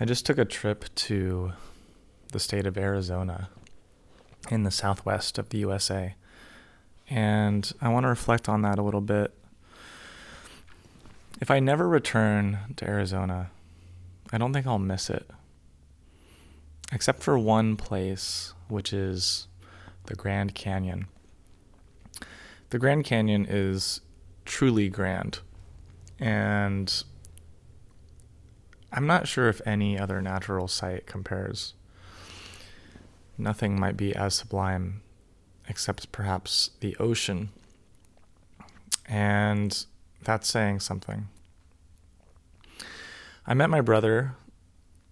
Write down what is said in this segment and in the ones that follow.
I just took a trip to the state of Arizona in the southwest of the USA. And I want to reflect on that a little bit. If I never return to Arizona, I don't think I'll miss it. Except for one place, which is the Grand Canyon. The Grand Canyon is truly grand. And I'm not sure if any other natural site compares. Nothing might be as sublime except perhaps the ocean. And that's saying something. I met my brother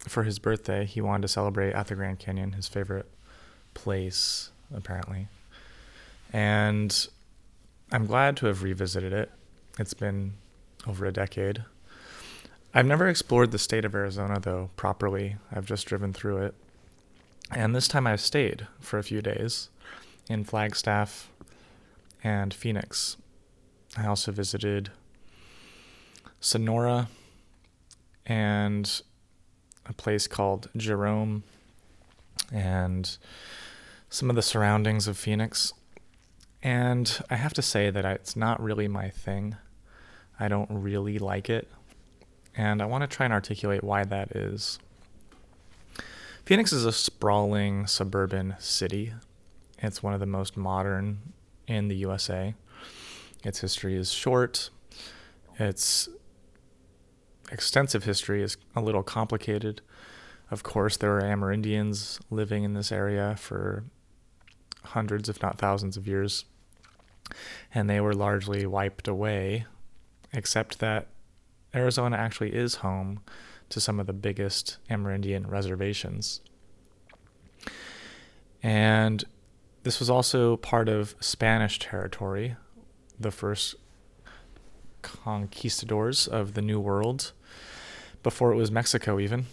for his birthday. He wanted to celebrate at the Grand Canyon, his favorite place, apparently. And I'm glad to have revisited it. It's been over a decade. I've never explored the state of Arizona, though, properly. I've just driven through it. And this time I've stayed for a few days in Flagstaff and Phoenix. I also visited Sedona and a place called Jerome and some of the surroundings of Phoenix. And I have to say that it's not really my thing. I don't really like it. And I want to try and articulate why that is. Phoenix is a sprawling suburban city. It's one of the most modern in the USA. Its history is short. Its extensive history is a little complicated. Of course, there were Amerindians living in this area for hundreds, if not thousands, of years, and they were largely wiped away, except that Arizona actually is home to some of the biggest Amerindian reservations. And this was also part of Spanish territory, the first conquistadors of the New World, before it was Mexico, even.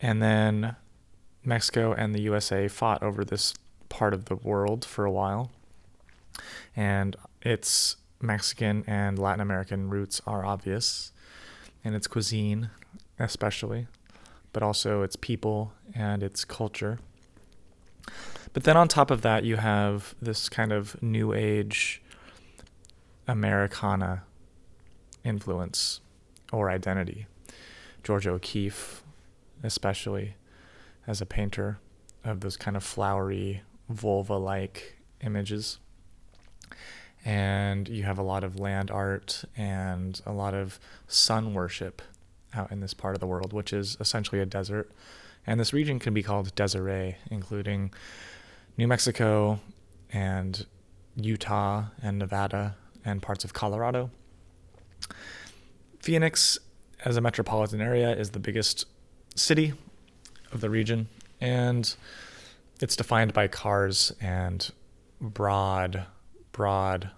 And then Mexico and the USA fought over this part of the world for a while. And its Mexican and Latin American roots are obvious, and its cuisine especially, but also its people and its culture. But then on top of that, you have this kind of new age Americana influence or identity. Georgia O'Keeffe, especially as a painter of those kind of flowery, vulva like images. And you have a lot of land art and a lot of sun worship out in this part of the world, which is essentially a desert. And this region can be called Deseret, including New Mexico and Utah and Nevada and parts of Colorado. Phoenix, as a metropolitan area, is the biggest city of the region, and it's defined by cars and broad, broad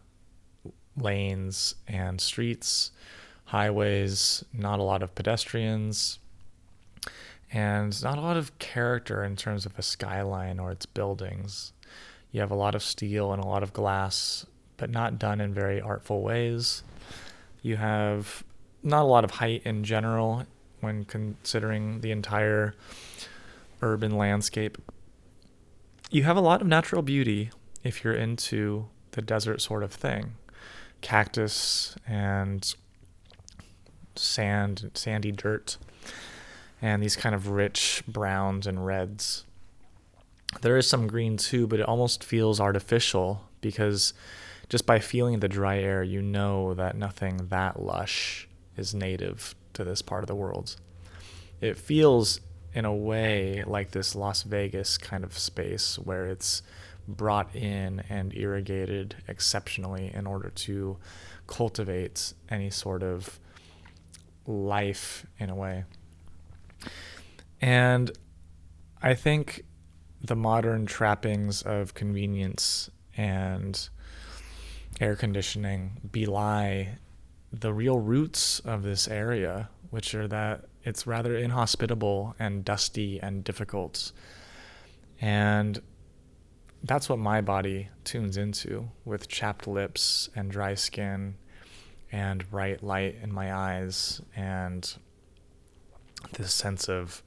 lanes and streets highways, not a lot of pedestrians, and not a lot of character in terms of a skyline or its buildings. You have a lot of steel and a lot of glass, but not done in very artful ways. You have not a lot of height in general when considering the entire urban landscape. You have a lot of natural beauty if you're into the desert sort of thing cactus and sand, sandy dirt, and these kind of rich browns and reds. There is some green too, but it almost feels artificial because just by feeling the dry air, you know that nothing that lush is native to this part of the world. It feels, in a way, like this Las Vegas kind of space where it's brought in and irrigated exceptionally in order to cultivate any sort of life in a way. And I think the modern trappings of convenience and air conditioning belie the real roots of this area, which are that it's rather inhospitable and dusty and difficult. And that's what my body tunes into with chapped lips and dry skin and bright light in my eyes and this sense of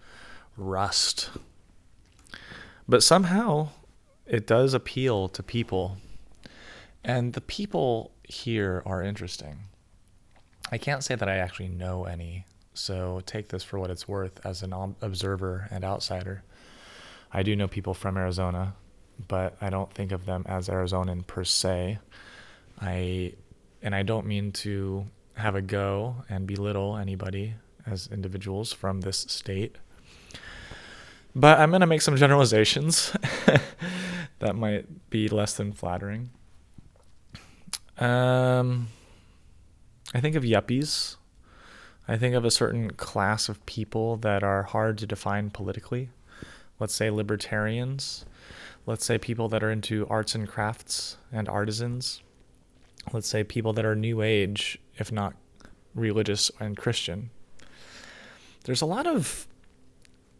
rust. But somehow it does appeal to people. And the people here are interesting. I can't say that I actually know any, so take this for what it's worth as an observer and outsider. I do know people from Arizona, but I don't think of them as Arizonan per se. I and I don't mean to have a go and belittle anybody as individuals from this state. But I'm going to make some generalizations that might be less than flattering. Um, I think of yuppies. I think of a certain class of people that are hard to define politically. Let's say libertarians. Let's say people that are into arts and crafts and artisans. Let's say people that are new age, if not religious and Christian. There's a lot of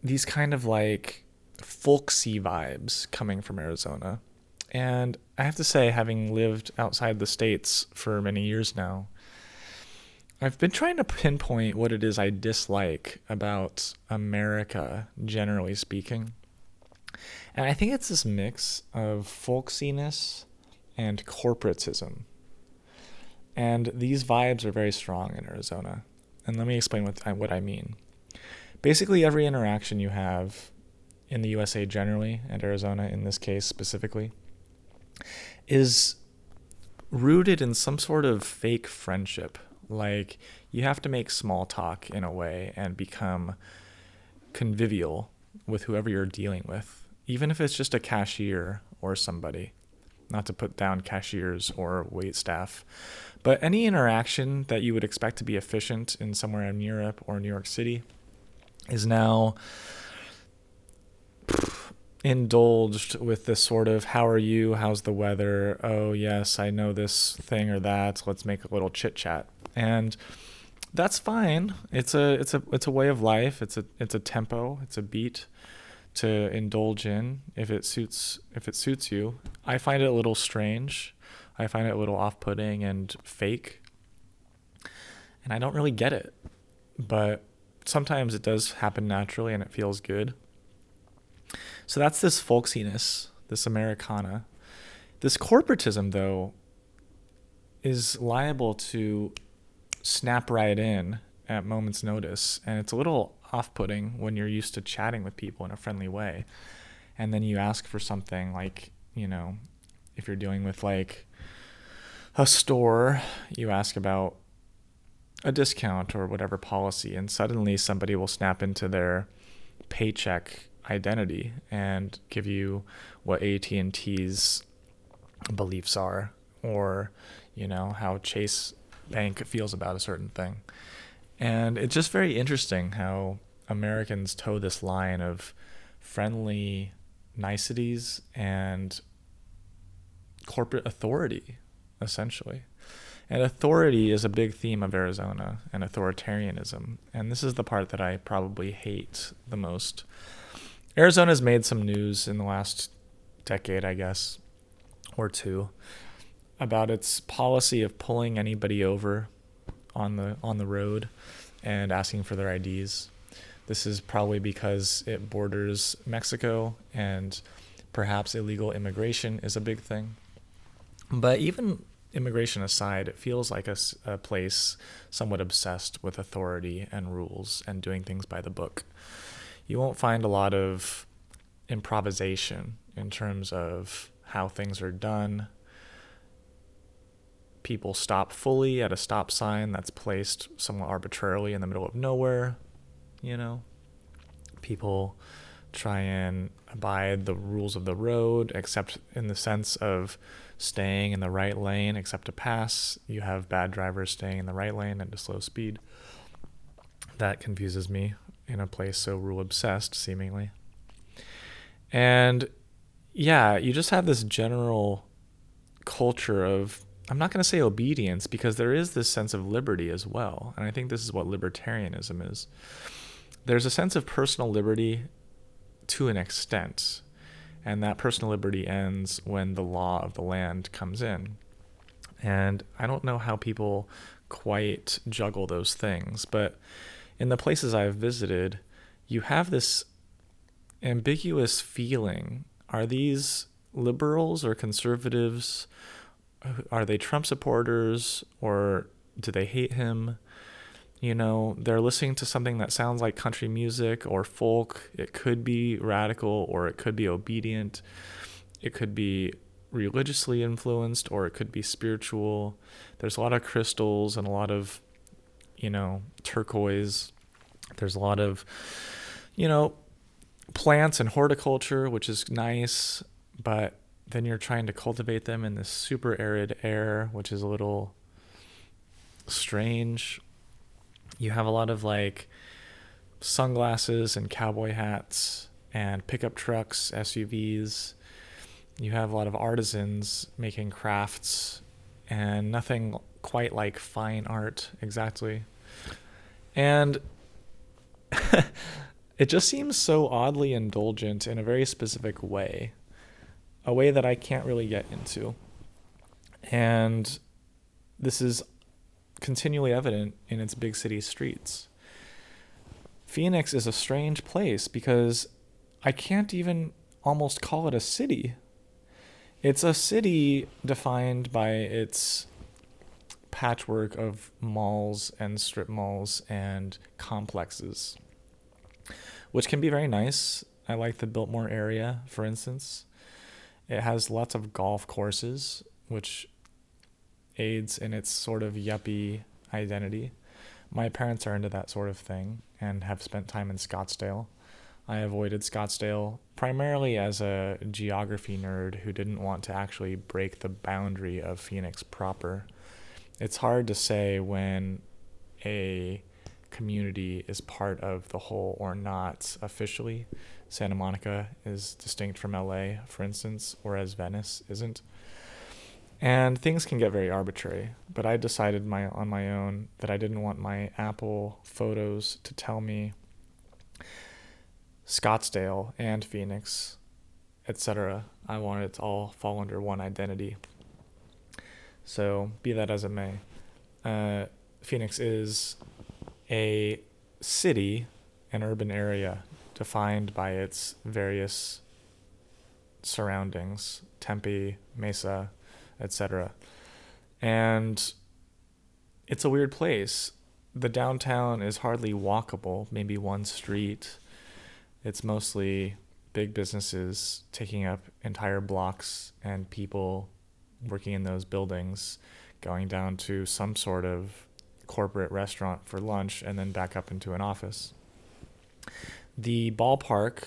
these kind of like folksy vibes coming from Arizona. And I have to say, having lived outside the States for many years now, I've been trying to pinpoint what it is I dislike about America, generally speaking. And I think it's this mix of folksiness and corporatism. And these vibes are very strong in Arizona. And let me explain what I, what I mean. Basically, every interaction you have in the USA generally, and Arizona in this case specifically, is rooted in some sort of fake friendship. Like, you have to make small talk in a way and become convivial with whoever you're dealing with, even if it's just a cashier or somebody. Not to put down cashiers or wait staff, but any interaction that you would expect to be efficient in somewhere in Europe or New York City is now indulged with this sort of how are you? How's the weather? Oh yes i know this thing or that. Let's make a little chit chat. And that's fine. It's a it's a it's a way of life. It's a it's a tempo. It's a beat to indulge in if it suits if it suits you. I find it a little strange. I find it a little off-putting and fake. And i don't really get it. But sometimes it does happen naturally and it feels good. So that's this folksiness, this Americana. This corporatism, though, is liable to snap right in at moment's notice. And it's a little off putting when you're used to chatting with people in a friendly way. And then you ask for something like, you know, if you're dealing with like a store, you ask about a discount or whatever policy, and suddenly somebody will snap into their paycheck identity and give you what AT&T's beliefs are or you know how Chase Bank feels about a certain thing. And it's just very interesting how Americans toe this line of friendly niceties and corporate authority essentially. And authority is a big theme of Arizona and authoritarianism. And this is the part that I probably hate the most Arizona's made some news in the last decade, I guess, or two, about its policy of pulling anybody over on the on the road and asking for their IDs. This is probably because it borders Mexico and perhaps illegal immigration is a big thing. But even immigration aside, it feels like a, a place somewhat obsessed with authority and rules and doing things by the book you won't find a lot of improvisation in terms of how things are done. People stop fully at a stop sign that's placed somewhat arbitrarily in the middle of nowhere, you know. People try and abide the rules of the road, except in the sense of staying in the right lane, except to pass. You have bad drivers staying in the right lane at a slow speed. That confuses me in a place so rule obsessed, seemingly. And yeah, you just have this general culture of, I'm not going to say obedience because there is this sense of liberty as well. And I think this is what libertarianism is. There's a sense of personal liberty to an extent. And that personal liberty ends when the law of the land comes in. And I don't know how people quite juggle those things, but in the places I've visited, you have this ambiguous feeling. Are these liberals or conservatives? Are they Trump supporters or do they hate him? You know, they're listening to something that sounds like country music or folk. It could be radical or it could be obedient. It could be religiously influenced or it could be spiritual. There's a lot of crystals and a lot of, you know, turquoise. There's a lot of, you know, plants and horticulture, which is nice, but then you're trying to cultivate them in this super arid air, which is a little strange. You have a lot of like sunglasses and cowboy hats and pickup trucks, SUVs. You have a lot of artisans making crafts and nothing quite like fine art exactly. And it just seems so oddly indulgent in a very specific way, a way that I can't really get into. And this is continually evident in its big city streets. Phoenix is a strange place because I can't even almost call it a city. It's a city defined by its patchwork of malls and strip malls and complexes which can be very nice. I like the Biltmore area, for instance. It has lots of golf courses, which aids in its sort of yuppie identity. My parents are into that sort of thing and have spent time in Scottsdale. I avoided Scottsdale primarily as a geography nerd who didn't want to actually break the boundary of Phoenix proper. It's hard to say when a community is part of the whole or not officially. Santa Monica is distinct from LA, for instance, whereas Venice isn't. And things can get very arbitrary, but I decided my on my own that I didn't want my Apple photos to tell me Scottsdale and Phoenix, etc. I wanted it to all fall under one identity. So, be that as it may, uh, Phoenix is a city, an urban area defined by its various surroundings, Tempe, Mesa, etc. And it's a weird place. The downtown is hardly walkable, maybe one street. It's mostly big businesses taking up entire blocks and people working in those buildings going down to some sort of corporate restaurant for lunch and then back up into an office. The ballpark,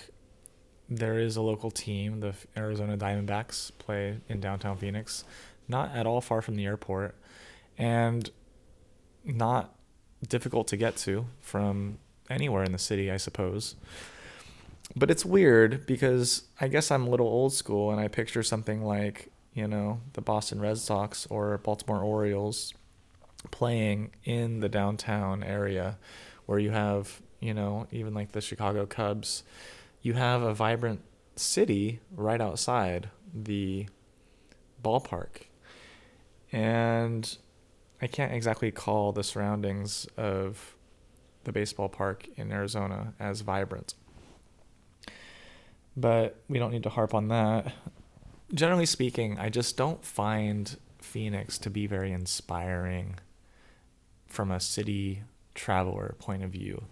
there is a local team. The Arizona Diamondbacks play in downtown Phoenix, not at all far from the airport, and not difficult to get to from anywhere in the city, I suppose. But it's weird because I guess I'm a little old school and I picture something like, you know, the Boston Red Sox or Baltimore Orioles playing in the downtown area where you have, you know, even like the Chicago Cubs, you have a vibrant city right outside the ballpark. And I can't exactly call the surroundings of the baseball park in Arizona as vibrant. But we don't need to harp on that. Generally speaking, I just don't find Phoenix to be very inspiring from a city traveler point of view.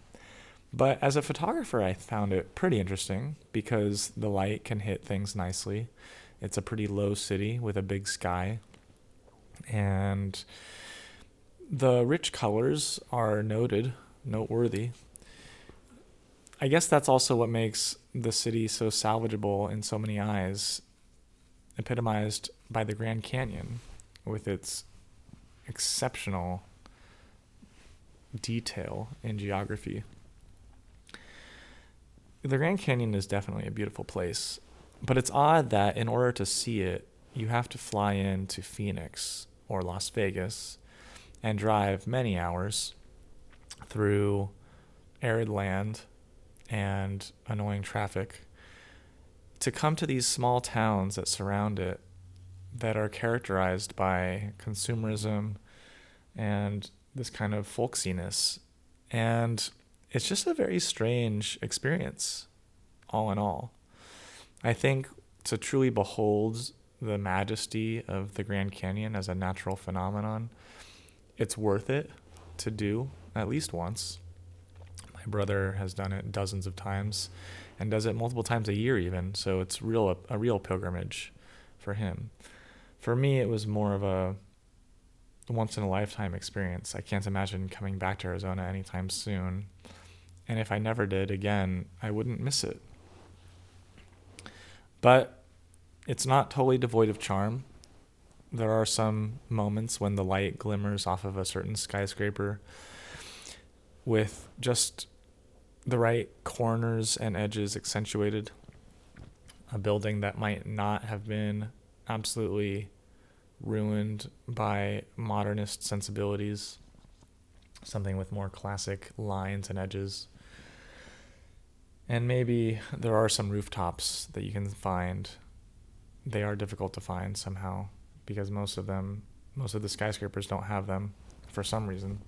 But as a photographer, I found it pretty interesting because the light can hit things nicely. It's a pretty low city with a big sky. And the rich colors are noted, noteworthy. I guess that's also what makes the city so salvageable in so many eyes, epitomized by the Grand Canyon with its exceptional detail in geography. The Grand Canyon is definitely a beautiful place, but it's odd that in order to see it, you have to fly into Phoenix or Las Vegas and drive many hours through arid land and annoying traffic to come to these small towns that surround it that are characterized by consumerism and this kind of folksiness. And it's just a very strange experience, all in all. I think to truly behold the majesty of the Grand Canyon as a natural phenomenon, it's worth it to do at least once. My brother has done it dozens of times and does it multiple times a year even, so it's real a real pilgrimage for him. For me it was more of a once in a lifetime experience. I can't imagine coming back to Arizona anytime soon. And if I never did again, I wouldn't miss it. But it's not totally devoid of charm. There are some moments when the light glimmers off of a certain skyscraper with just the right corners and edges accentuated. A building that might not have been absolutely ruined by modernist sensibilities, something with more classic lines and edges. And maybe there are some rooftops that you can find. They are difficult to find somehow because most of them, most of the skyscrapers don't have them for some reason.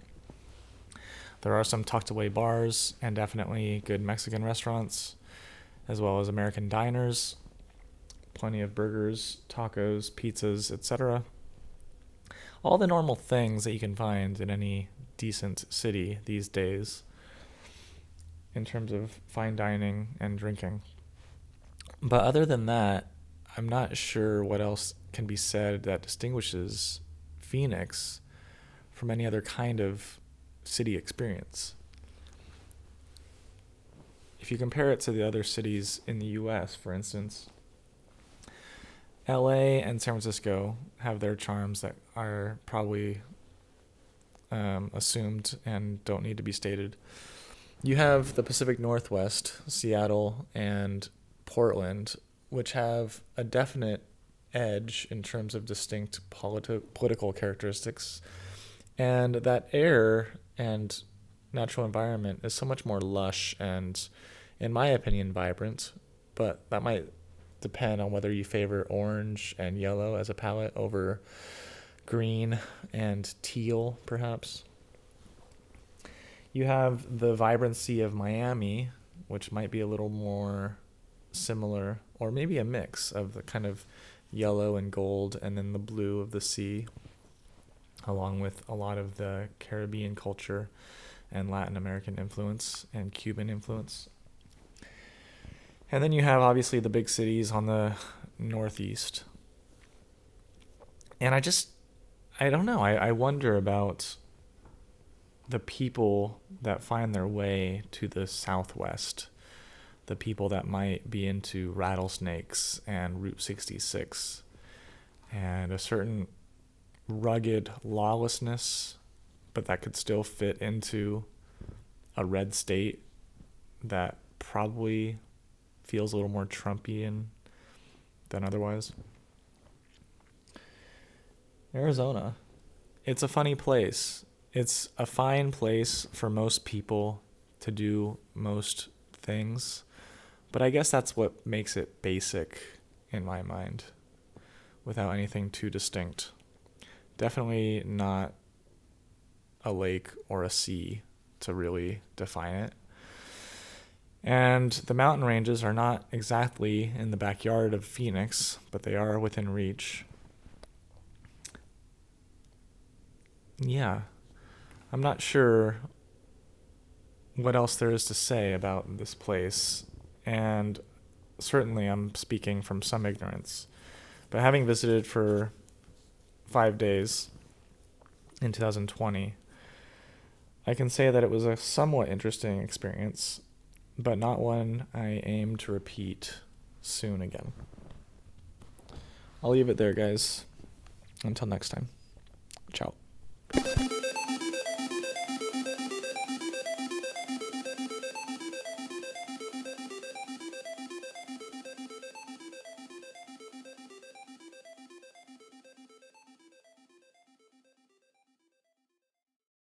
There are some tucked away bars and definitely good Mexican restaurants, as well as American diners. Plenty of burgers, tacos, pizzas, etc. All the normal things that you can find in any decent city these days in terms of fine dining and drinking. But other than that, I'm not sure what else can be said that distinguishes Phoenix from any other kind of city experience. If you compare it to the other cities in the US, for instance, LA and San Francisco have their charms that are probably um, assumed and don't need to be stated you have the Pacific Northwest, Seattle and Portland, which have a definite edge in terms of distinct politi- political characteristics. And that air and natural environment is so much more lush and, in my opinion, vibrant. But that might depend on whether you favor orange and yellow as a palette over green and teal, perhaps. You have the vibrancy of Miami, which might be a little more similar, or maybe a mix of the kind of yellow and gold and then the blue of the sea, along with a lot of the Caribbean culture and Latin American influence and Cuban influence. And then you have obviously the big cities on the northeast. And I just, I don't know, I, I wonder about the people that find their way to the southwest, the people that might be into rattlesnakes and Route 66, and a certain rugged lawlessness, but that could still fit into a red state that probably feels a little more Trumpian than otherwise. Arizona. It's a funny place it's a fine place for most people to do most things, but I guess that's what makes it basic in my mind without anything too distinct. Definitely not a lake or a sea to really define it. And the mountain ranges are not exactly in the backyard of Phoenix, but they are within reach. Yeah, I'm not sure what else there is to say about this place, and certainly I'm speaking from some ignorance. But having visited for five days in 2020, I can say that it was a somewhat interesting experience, but not one I aim to repeat soon again. I'll leave it there, guys. Until next time. Ciao.